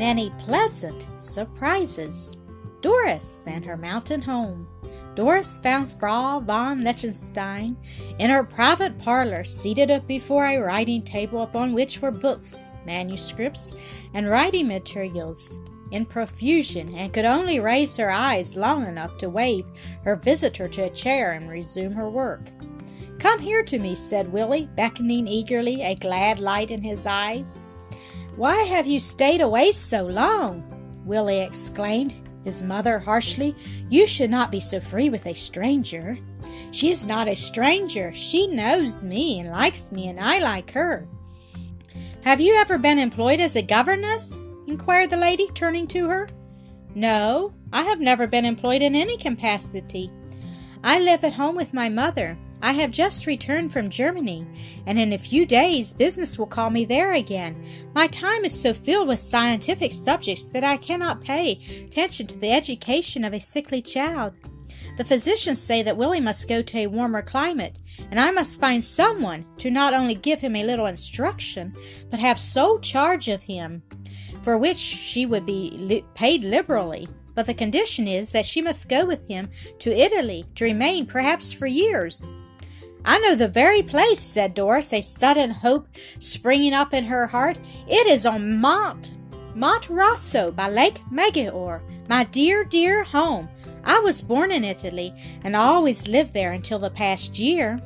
many pleasant surprises. Doris and her mountain home. Doris found Frau von Lichtenstern in her private parlor, seated before a writing table upon which were books, manuscripts, and writing materials in profusion, and could only raise her eyes long enough to wave her visitor to a chair and resume her work. Come here to me, said Willie, beckoning eagerly, a glad light in his eyes. Why have you stayed away so long? Willie exclaimed, his mother harshly. You should not be so free with a stranger. She is not a stranger. She knows me and likes me, and I like her. Have you ever been employed as a governess? inquired the lady, turning to her. No, I have never been employed in any capacity. I live at home with my mother. I have just returned from Germany, and in a few days business will call me there again. My time is so filled with scientific subjects that I cannot pay attention to the education of a sickly child. The physicians say that Willie must go to a warmer climate, and I must find someone to not only give him a little instruction, but have sole charge of him, for which she would be li- paid liberally. But the condition is that she must go with him to Italy to remain perhaps for years. I know the very place, said Doris, a sudden hope springing up in her heart. It is on Mont Monte Rosso by Lake Maggiore, my dear, dear home. I was born in Italy and always lived there until the past year.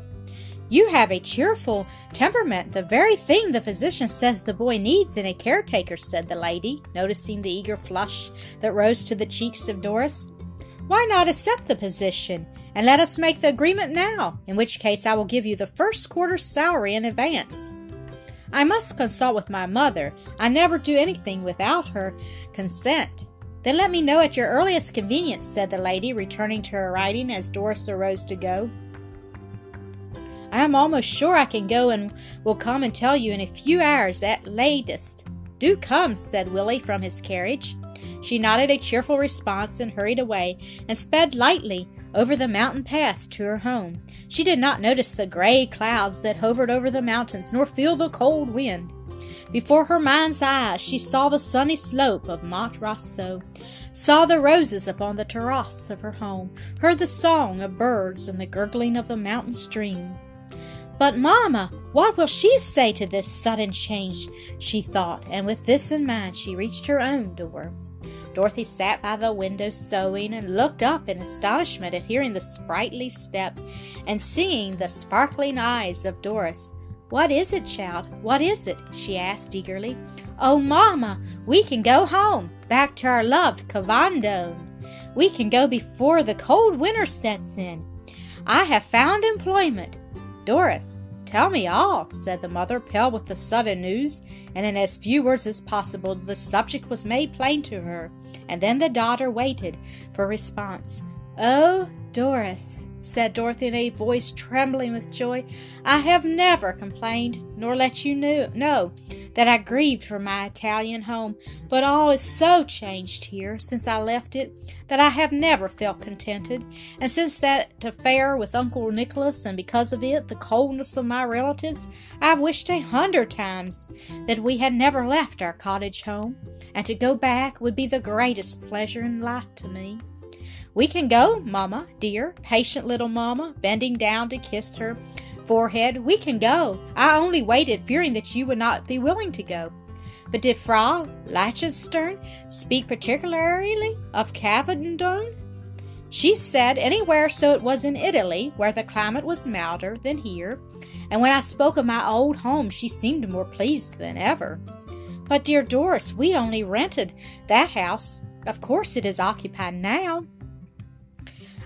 You have a cheerful temperament, the very thing the physician says the boy needs in a caretaker, said the lady, noticing the eager flush that rose to the cheeks of Doris. Why not accept the position? and let us make the agreement now, in which case I will give you the first quarter's salary in advance. I must consult with my mother. I never do anything without her consent. Then let me know at your earliest convenience, said the lady, returning to her writing as Doris arose to go. I am almost sure I can go and will come and tell you in a few hours at latest. Do come, said Willie from his carriage. She nodded a cheerful response and hurried away and sped lightly over the mountain path to her home. She did not notice the gray clouds that hovered over the mountains, nor feel the cold wind. Before her mind's eye, she saw the sunny slope of Monte Rosso, saw the roses upon the terrace of her home, heard the song of birds and the gurgling of the mountain stream. But, Mamma, what will she say to this sudden change? she thought, and with this in mind, she reached her own door. Dorothy sat by the window sewing and looked up in astonishment at hearing the sprightly step and seeing the sparkling eyes of Doris. What is it, child? What is it? she asked eagerly. Oh, Mamma, we can go home, back to our loved Cavandone. We can go before the cold winter sets in. I have found employment. Doris, tell me all, said the mother, pale with the sudden news, and in as few words as possible the subject was made plain to her and then the daughter waited for response. Oh, Doris, said Dorothy in a voice trembling with joy, I have never complained, nor let you know that I grieved for my Italian home, but all is so changed here since I left it that I have never felt contented, and since that affair with Uncle Nicholas, and because of it, the coldness of my relatives, I've wished a hundred times that we had never left our cottage home, and to go back would be the greatest pleasure in life to me. We can go, Mamma, dear, patient little Mamma, bending down to kiss her forehead. We can go. I only waited, fearing that you would not be willing to go. But did Frau Lichtenstern speak particularly of Cavandone? She said anywhere so it was in Italy, where the climate was milder than here, and when I spoke of my old home she seemed more pleased than ever. But, dear Doris, we only rented that house. Of course it is occupied now.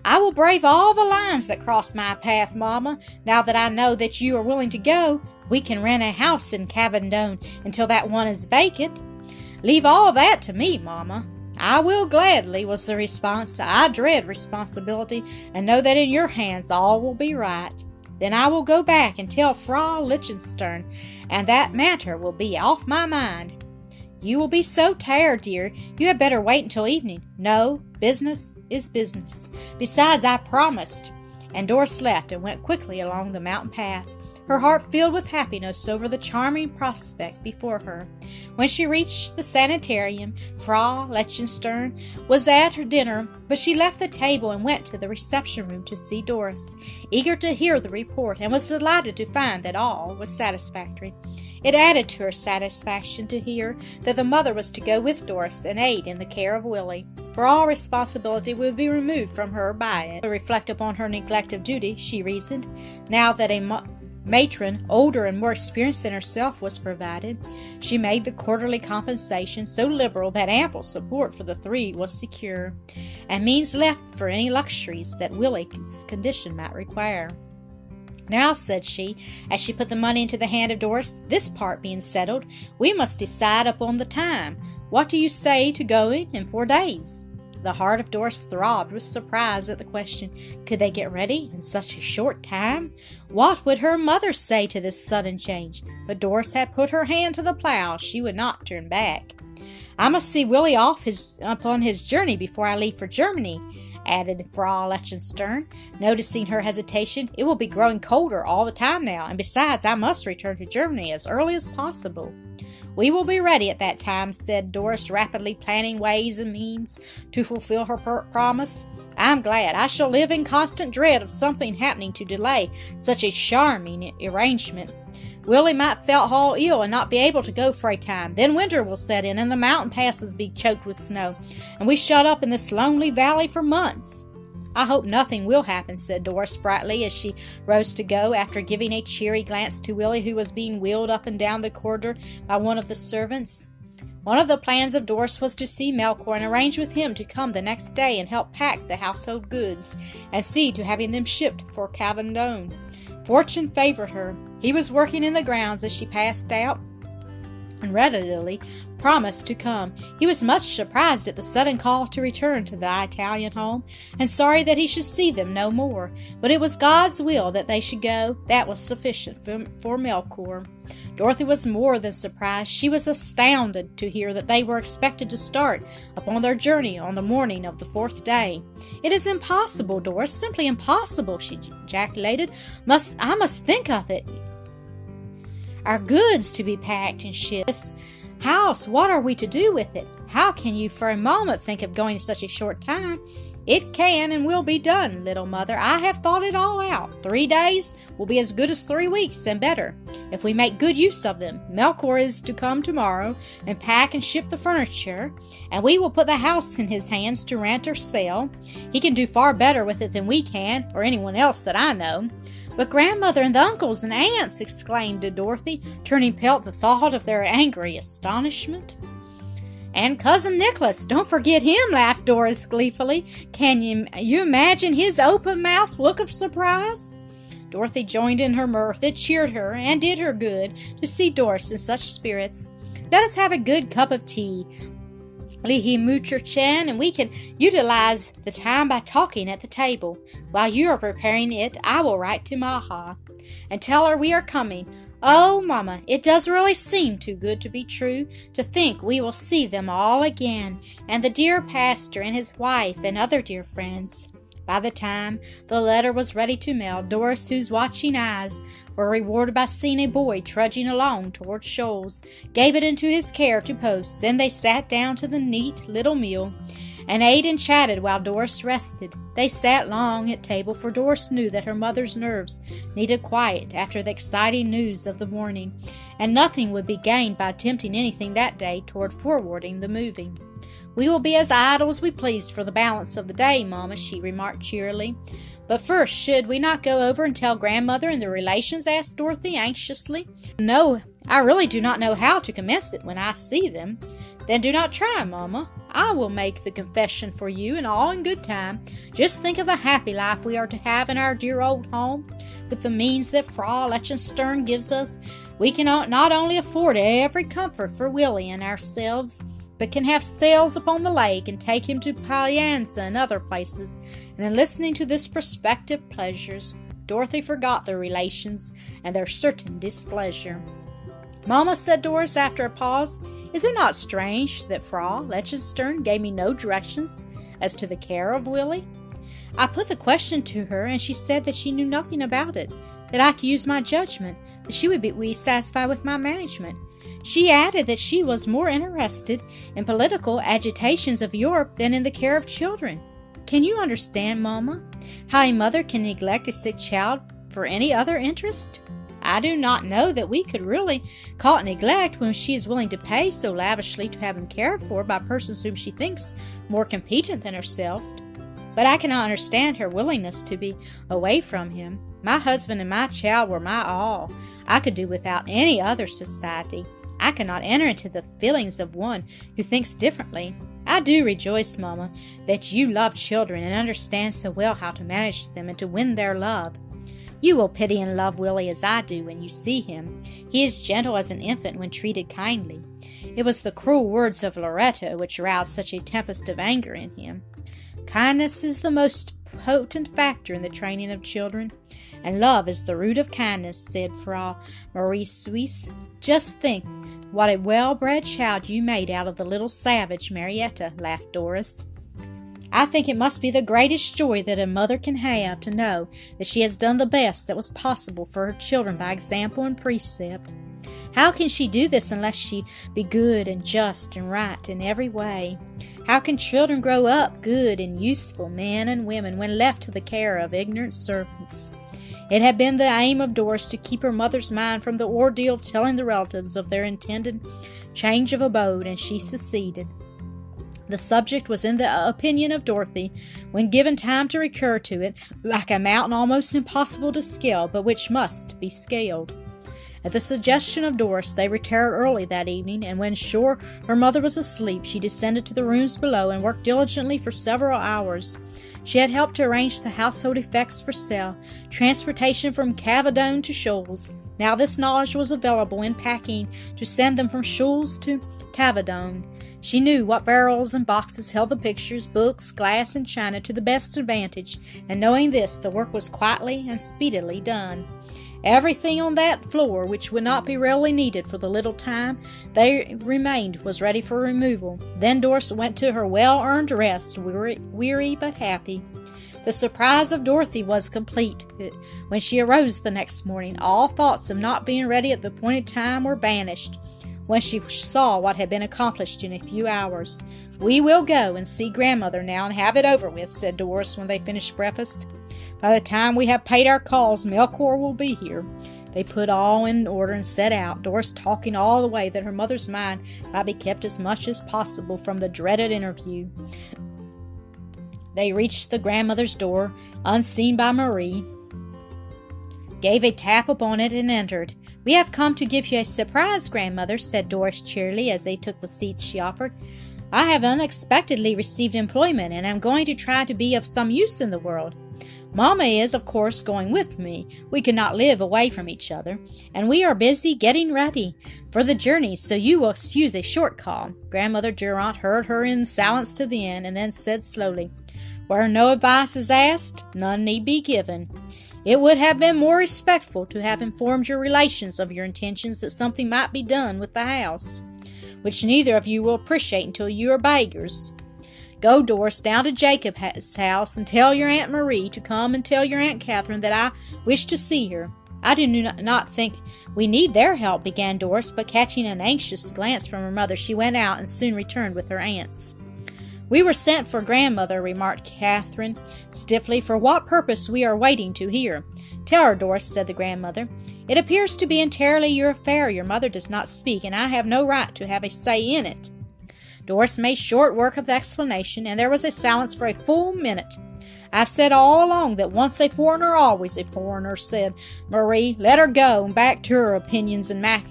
I will brave all the lines that cross my path, Mamma, now that I know that you are willing to go. We can rent a house in Cavandone until that one is vacant. Leave all that to me, Mamma. I will gladly, was the response. I dread responsibility and know that in your hands all will be right. Then I will go back and tell Frau Lichtenstern, and that matter will be off my mind. You will be so tired, dear. You had better wait until evening. No, business is business. Besides, I promised. And Doris left and went quickly along the mountain path. her heart filled with happiness over the charming prospect before her. When she reached the sanitarium, Frau Lichtenstern was at her dinner, but she left the table and went to the reception room to see Doris, eager to hear the report, and was delighted to find that all was satisfactory. It added to her satisfaction to hear that the mother was to go with Doris and aid in the care of Willie, for all responsibility would be removed from her by it. To reflect upon her neglect of duty, she reasoned, now that a ma- matron, older and more experienced than herself, was provided. She made the quarterly compensation so liberal that ample support for the three was secure, and means left for any luxuries that Willie's condition might require. Now, said she, as she put the money into the hand of Doris, this part being settled, we must decide upon the time. What do you say to going in four days? The heart of Doris throbbed with surprise at the question. Could they get ready in such a short time? What would her mother say to this sudden change? But Doris had put her hand to the plow. She would not turn back. I must see Willie off his upon his journey before I leave for Germany added Frau Lichtenstern, noticing her hesitation. It will be growing colder all the time now, and besides, I must return to Germany as early as possible. We will be ready at that time, said Doris, rapidly planning ways and means to fulfill her per- promise. I'm glad. I shall live in constant dread of something happening to delay such a charming arrangement. Willie might felt all ill and not be able to go for a time. Then winter will set in and the mountain passes be choked with snow, and we shut up in this lonely valley for months. I hope nothing will happen, said Doris brightly as she rose to go, after giving a cheery glance to Willie, who was being wheeled up and down the corridor by one of the servants. One of the plans of Doris was to see Melchior and arrange with him to come the next day and help pack the household goods and see to having them shipped for Cavandone. Fortune favored her. He was working in the grounds as she passed out and readily promised to come. He was much surprised at the sudden call to return to the Italian home, and sorry that he should see them no more. But it was God's will that they should go. That was sufficient for, for Melchior. Dorothy was more than surprised. She was astounded to hear that they were expected to start upon their journey on the morning of the fourth day. It is impossible, Doris, simply impossible, she ejaculated. Must I must think of it. Our goods to be packed and shipped. This house, what are we to do with it? How can you for a moment think of going in such a short time? It can and will be done, little mother. I have thought it all out. Three days will be as good as three weeks and better, if we make good use of them. Melchior is to come tomorrow and pack and ship the furniture, and we will put the house in his hands to rent or sell. He can do far better with it than we can, or anyone else that I know. But grandmother and the uncles and aunts, exclaimed Dorothy, turning pale at the thought of their angry astonishment. And Cousin Nicholas, don't forget him, laughed Doris gleefully. Can you, you imagine his open mouthed look of surprise? Dorothy joined in her mirth. It cheered her and did her good to see Doris in such spirits. Let us have a good cup of tea, Lihi Mucher-chan, and we can utilize the time by talking at the table. While you are preparing it, I will write to Maha and tell her we are coming. Oh, Mamma, it does really seem too good to be true to think we will see them all again, and the dear pastor and his wife and other dear friends. By the time the letter was ready to mail, Doris, whose watching eyes were rewarded by seeing a boy trudging along toward Shoals, gave it into his care to post. Then they sat down to the neat little meal and ate and chatted while Doris rested. They sat long at table, for Doris knew that her mother's nerves needed quiet after the exciting news of the morning, and nothing would be gained by attempting anything that day toward forwarding the moving. We will be as idle as we please for the balance of the day, Mamma, she remarked cheerily. But first, should we not go over and tell grandmother and the relations? asked Dorothy anxiously. No, I really do not know how to commence it when I see them. Then do not try, Mamma. I will make the confession for you, and all in good time. Just think of the happy life we are to have in our dear old home. With the means that Frau Lichtenstern gives us, we can not only afford every comfort for Willie and ourselves, but can have sails upon the lake and take him to Pallanza and other places. And in listening to this prospective pleasures, Dorothy forgot their relations and their certain displeasure. Mamma, said Doris after a pause, is it not strange that Frau Lichtenstern gave me no directions as to the care of Willie? I put the question to her, and she said that she knew nothing about it. that I could use my judgment, that she would be satisfied with my management. She added that she was more interested in political agitations of Europe than in the care of children. Can you understand, Mamma, how a mother can neglect a sick child for any other interest? I do not know that we could really call it neglect when she is willing to pay so lavishly to have him cared for by persons whom she thinks more competent than herself. But I cannot understand her willingness to be away from him. My husband and my child were my all. I could do without any other society. I cannot enter into the feelings of one who thinks differently. I do rejoice, Mamma, that you love children and understand so well how to manage them and to win their love. You will pity and love Willie as I do when you see him. He is gentle as an infant when treated kindly. It was the cruel words of Loretta which roused such a tempest of anger in him. Kindness is the most potent factor in the training of children, and love is the root of kindness, said Frau Marie Suisse. Just think what a well bred child you made out of the little savage, Marietta, laughed Doris. I think it must be the greatest joy that a mother can have to know that she has done the best that was possible for her children by example and precept. How can she do this unless she be good and just and right in every way? How can children grow up good and useful men and women when left to the care of ignorant servants? It had been the aim of Doris to keep her mother's mind from the ordeal of telling the relatives of their intended change of abode, and she succeeded. The subject was in the opinion of Dorothy, when given time to recur to it, like a mountain almost impossible to scale, but which must be scaled. At the suggestion of Doris, they retired early that evening, and when sure her mother was asleep, she descended to the rooms below and worked diligently for several hours. She had helped to arrange the household effects for sale, transportation from Cavandone to Shoals. Now this knowledge was available in packing to send them from Shoals to Cavandone. She knew what barrels and boxes held the pictures, books, glass, and china to the best advantage, and knowing this, the work was quietly and speedily done. Everything on that floor which would not be really needed for the little time they remained was ready for removal. Then Doris went to her well earned rest, weary, weary but happy. The surprise of Dorothy was complete. When she arose the next morning, all thoughts of not being ready at the appointed time were banished when she saw what had been accomplished in a few hours. We will go and see grandmother now and have it over with, said Doris when they finished breakfast. By the time we have paid our calls, Melchior will be here. They put all in order and set out, Doris talking all the way that her mother's mind might be kept as much as possible from the dreaded interview. They reached the grandmother's door, unseen by Marie, gave a tap upon it, and entered. We have come to give you a surprise, grandmother, said Doris cheerily as they took the seats she offered. I have unexpectedly received employment and am going to try to be of some use in the world. Mamma is, of course, going with me. We cannot live away from each other, and we are busy getting ready for the journey, so you will excuse a short call. Grandmother Durant heard her in silence to the end, and then said slowly, Where no advice is asked, none need be given. It would have been more respectful to have informed your relations of your intentions that something might be done with the house, which neither of you will appreciate until you are beggars. Go, Doris, down to Jacob's house and tell your Aunt Marie to come and tell your Aunt Catherine that I wish to see her. I do not think we need their help, began Doris, but catching an anxious glance from her mother, she went out and soon returned with her aunts. We were sent for grandmother, remarked Catherine stiffly. For what purpose we are waiting to hear. Tell her, Doris, said the grandmother. It appears to be entirely your affair. Your mother does not speak, and I have no right to have a say in it. Doris made short work of the explanation, and there was a silence for a full minute. I've said all along that once a foreigner, always a foreigner, said Marie. Let her go and back to her opinions and mac-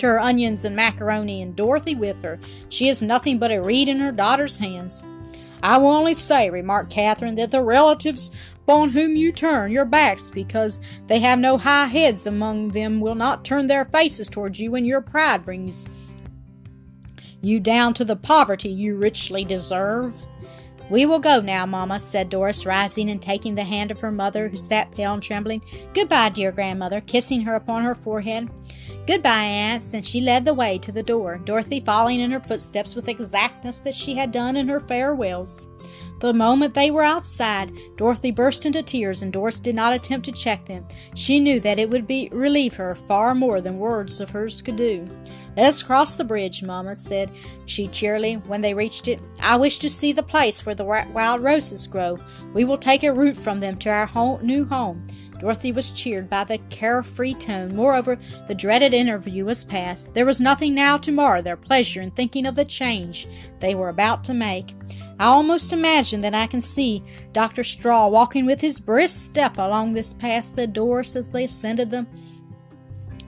to her onions and macaroni, and Dorothy with her. She is nothing but a reed in her daughter's hands. I will only say, remarked Catherine, that the relatives upon whom you turn your backs because they have no high heads among them will not turn their faces towards you when your pride brings you down to the poverty you richly deserve. We will go now, Mamma, said Doris, rising and taking the hand of her mother, who sat pale and trembling. Goodbye, dear grandmother, kissing her upon her forehead. Goodbye, aunts, and she led the way to the door, Dorothy following in her footsteps with exactness that she had done in her farewells. The moment they were outside, Dorothy burst into tears, and Doris did not attempt to check them. She knew that it would be relieve her far more than words of hers could do. Let us cross the bridge, Mamma, said she cheerily when they reached it. I wish to see the place where the wild roses grow. We will take a route from them to our new home. Dorothy was cheered by the carefree tone. Moreover, the dreaded interview was past. There was nothing now to mar their pleasure in thinking of the change they were about to make. I almost imagine that I can see Dr. Straw walking with his brisk step along this path, said Doris as they ascended the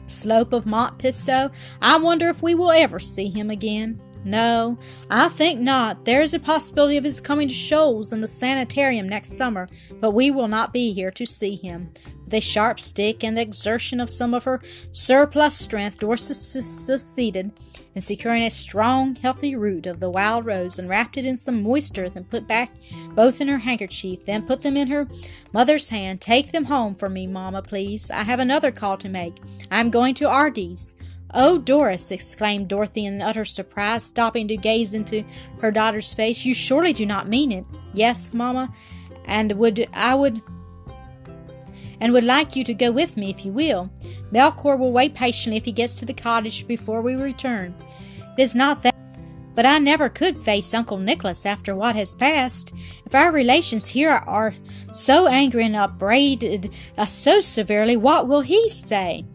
slope of Mont Pisot. I wonder if we will ever see him again. No, I think not. There is a possibility of his coming to Shoals in the sanitarium next summer, but we will not be here to see him. With a sharp stick and the exertion of some of her surplus strength, Doris succeeded in securing a strong, healthy root of the wild rose and wrapped it in some moist earth and put back both in her handkerchief, then put them in her mother's hand. Take them home for me, Mamma, please. I have another call to make. I am going to Ardez. Oh, Doris! exclaimed Dorothy in utter surprise, stopping to gaze into her daughter's face. You surely do not mean it. Yes, mamma, and would I would and would like you to go with me if you will. Melchior will wait patiently if he gets to the cottage before we return. It is not that but I never could face Uncle Nicholas after what has passed. If our relations here are so angry and upbraided us so severely, what will he say?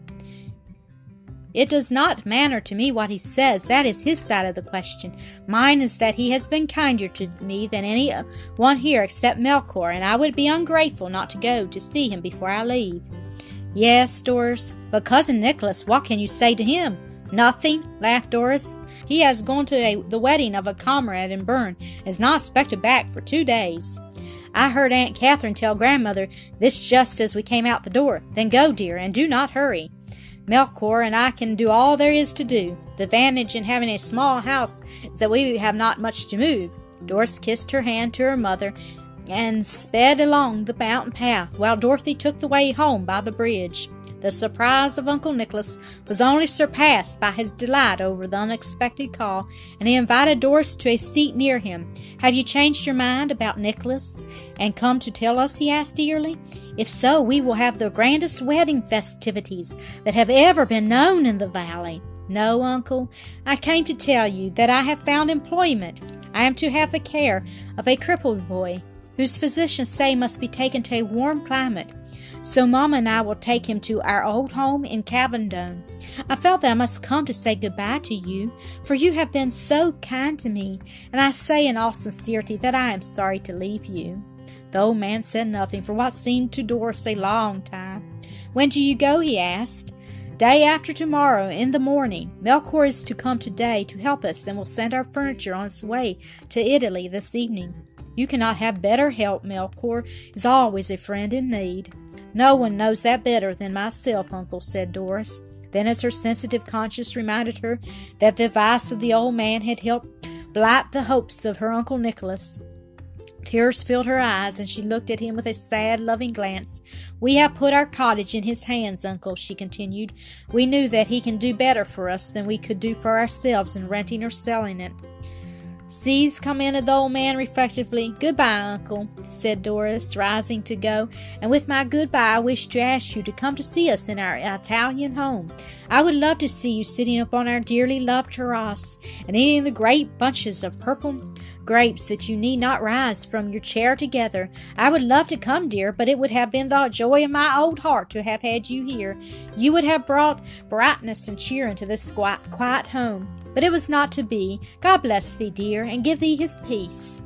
It does not matter to me what he says. That is his side of the question. Mine is that he has been kinder to me than any uh, one here except Melchior, and I would be ungrateful not to go to see him before I leave. Yes, Doris, but Cousin Nicholas, what can you say to him? Nothing, laughed Doris. He has gone to a, the wedding of a comrade in Bern and is not expected back for two days. I heard Aunt Catherine tell grandmother this just as we came out the door. Then go, dear, and do not hurry. Melchior and I can do all there is to do. The advantage in having a small house is that we have not much to move. Doris kissed her hand to her mother and sped along the mountain path while Dorothy took the way home by the bridge. The surprise of Uncle Nicholas was only surpassed by his delight over the unexpected call, and he invited Doris to a seat near him. Have you changed your mind about Nicholas and come to tell us? he asked eagerly. If so, we will have the grandest wedding festivities that have ever been known in the valley. No, uncle, I came to tell you that I have found employment. I am to have the care of a crippled boy, whose physicians say must be taken to a warm climate. So Mamma and I will take him to our old home in Cavandone. I felt that I must come to say goodbye to you, for you have been so kind to me, and I say in all sincerity that I am sorry to leave you. The old man said nothing for what seemed to Doris a long time. When do you go? he asked. Day after tomorrow, in the morning. Melchior is to come today to help us and will send our furniture on its way to Italy this evening. You cannot have better help. Melchior is always a friend in need. No one knows that better than myself, uncle, said Doris. Then, as her sensitive conscience reminded her that the advice of the old man had helped blight the hopes of her uncle Nicholas, tears filled her eyes, and she looked at him with a sad, loving glance. We have put our cottage in his hands, uncle, she continued. We knew that he can do better for us than we could do for ourselves in renting or selling it. Sees, commented the old man reflectively. Goodbye, uncle, said Doris, rising to go. And with my goodbye, I wish to ask you to come to see us in our Italian home. I would love to see you sitting upon our dearly loved terrace and eating the great bunches of purple grapes that you need not rise from your chair together. I would love to come, dear, but it would have been the joy of my old heart to have had you here. You would have brought brightness and cheer into this quiet home. But it was not to be. God bless thee, dear, and give thee his peace.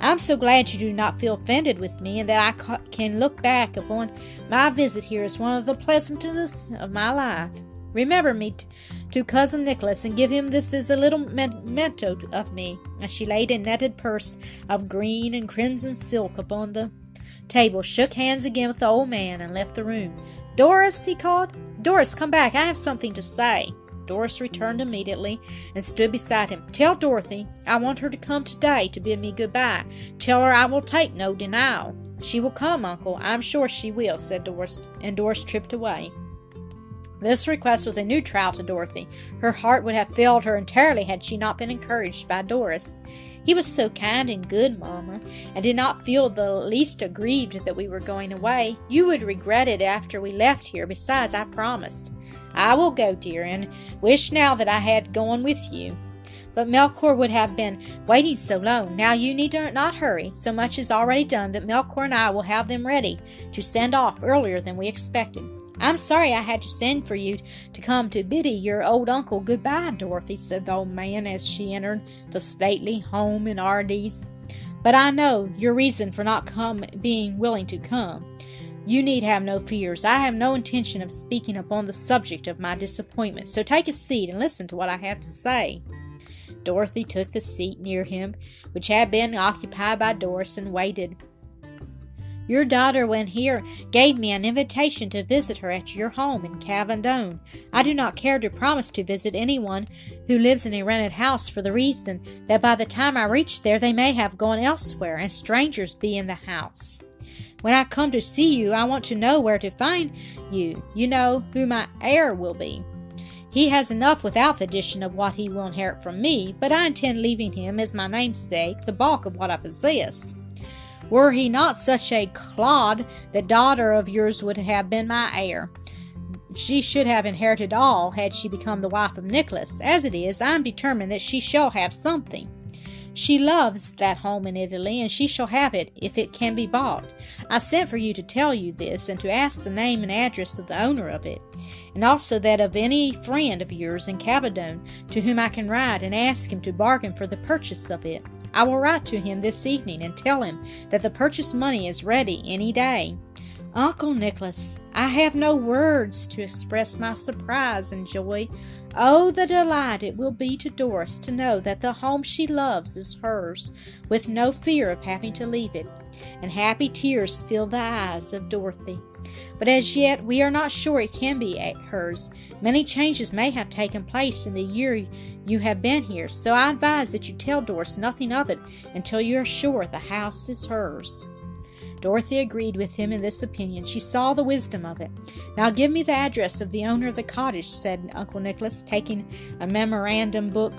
I'm so glad you do not feel offended with me, and that I ca- can look back upon my visit here as one of the pleasantest of my life. Remember me t- to cousin Nicholas, and give him this as a little memento of me. As she laid a netted purse of green and crimson silk upon the table, shook hands again with the old man, and left the room. Doris, he called. Doris, come back. I have something to say. Doris returned immediately and stood beside him. Tell Dorothy I want her to come today to bid me goodbye. Tell her I will take no denial. She will come, Uncle. I'm sure she will, said Doris, and Doris tripped away. This request was a new trial to Dorothy. Her heart would have failed her entirely had she not been encouraged by Doris. He was so kind and good, Mamma, and did not feel the least aggrieved that we were going away. You would regret it after we left here. Besides, I promised. I will go, dear, and wish now that I had gone with you. But Melchior would have been waiting so long. Now you need not hurry. So much is already done that Melchior and I will have them ready to send off earlier than we expected. I'm sorry I had to send for you to come to Biddy, your old uncle, goodbye, Dorothy, said the old man as she entered the stately home in Ardez. But I know your reason for not come being willing to come. You need have no fears. I have no intention of speaking upon the subject of my disappointment, so take a seat and listen to what I have to say. Dorothy took the seat near him, which had been occupied by Doris, and waited. Your daughter, when here, gave me an invitation to visit her at your home in Cavandone. I do not care to promise to visit anyone who lives in a rented house for the reason that by the time I reach there they may have gone elsewhere and strangers be in the house. When I come to see you, I want to know where to find you. You know who my heir will be. He has enough without the addition of what he will inherit from me, but I intend leaving him as my namesake the bulk of what I possess. Were he not such a clod, the daughter of yours would have been my heir. She should have inherited all had she become the wife of Nicholas. As it is, I am determined that she shall have something. She loves that home in Italy, and she shall have it if it can be bought. I sent for you to tell you this, and to ask the name and address of the owner of it, and also that of any friend of yours in Cavandone to whom I can write and ask him to bargain for the purchase of it. I will write to him this evening and tell him that the purchase money is ready any day. Uncle Nicholas, I have no words to express my surprise and joy. Oh, the delight it will be to Doris to know that the home she loves is hers, with no fear of having to leave it. And happy tears fill the eyes of Dorothy. But as yet we are not sure it can be hers. Many changes may have taken place in the year you have been here, so I advise that you tell Doris nothing of it until you are sure the house is hers. Dorothy agreed with him in this opinion. She saw the wisdom of it. Now give me the address of the owner of the cottage, said Uncle Nicholas, taking a memorandum book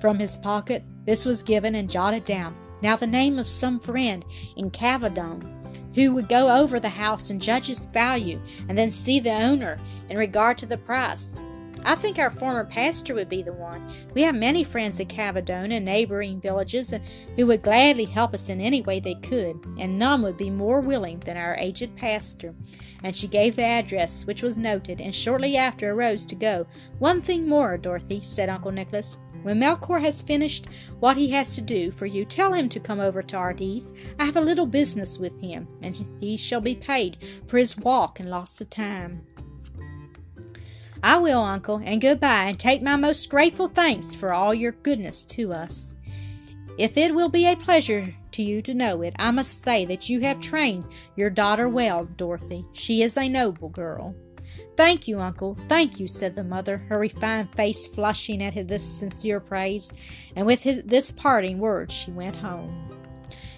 from his pocket. This was given and jotted down. Now the name of some friend in Cavandone who would go over the house and judge its value and then see the owner in regard to the price. I think our former pastor would be the one. We have many friends at Cavandone and neighboring villages who would gladly help us in any way they could, and none would be more willing than our aged pastor. And she gave the address, which was noted, and shortly after arose to go. One thing more, Dorothy, said Uncle Nicholas. When Melchior has finished what he has to do for you, tell him to come over to Ardez. I have a little business with him, and he shall be paid for his walk and loss of time. I will, uncle, and goodbye, and take my most grateful thanks for all your goodness to us. If it will be a pleasure to you to know it, I must say that you have trained your daughter well, Dorothy. She is a noble girl. Thank you, uncle, thank you, said the mother, her refined face flushing at this sincere praise, and with his, this parting word she went home.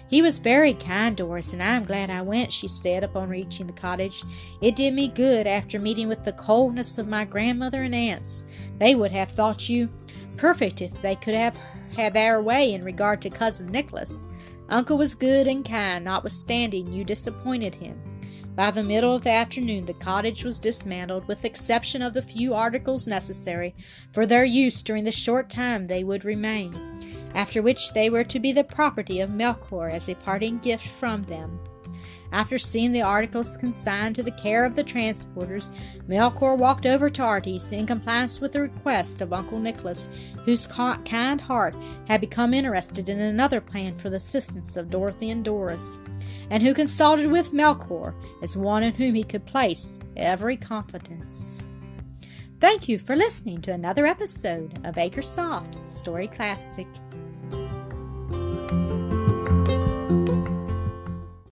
He was very kind, Doris, and I am glad I went, she said upon reaching the cottage. It did me good after meeting with the coldness of my grandmother and aunts. They would have thought you perfect if they could have had their way in regard to cousin Nicholas. Uncle was good and kind, notwithstanding you disappointed him. By the middle of the afternoon, the cottage was dismantled, with exception of the few articles necessary for their use during the short time they would remain after which they were to be the property of Melchior as a parting gift from them. After seeing the articles consigned to the care of the transporters, Melchior walked over to Ardez in compliance with the request of Uncle Nicholas, whose kind heart had become interested in another plan for the assistance of Dorothy and Doris, and who consulted with Melchior as one in whom he could place every confidence. Thank you for listening to another episode of Acresoft Story Classic.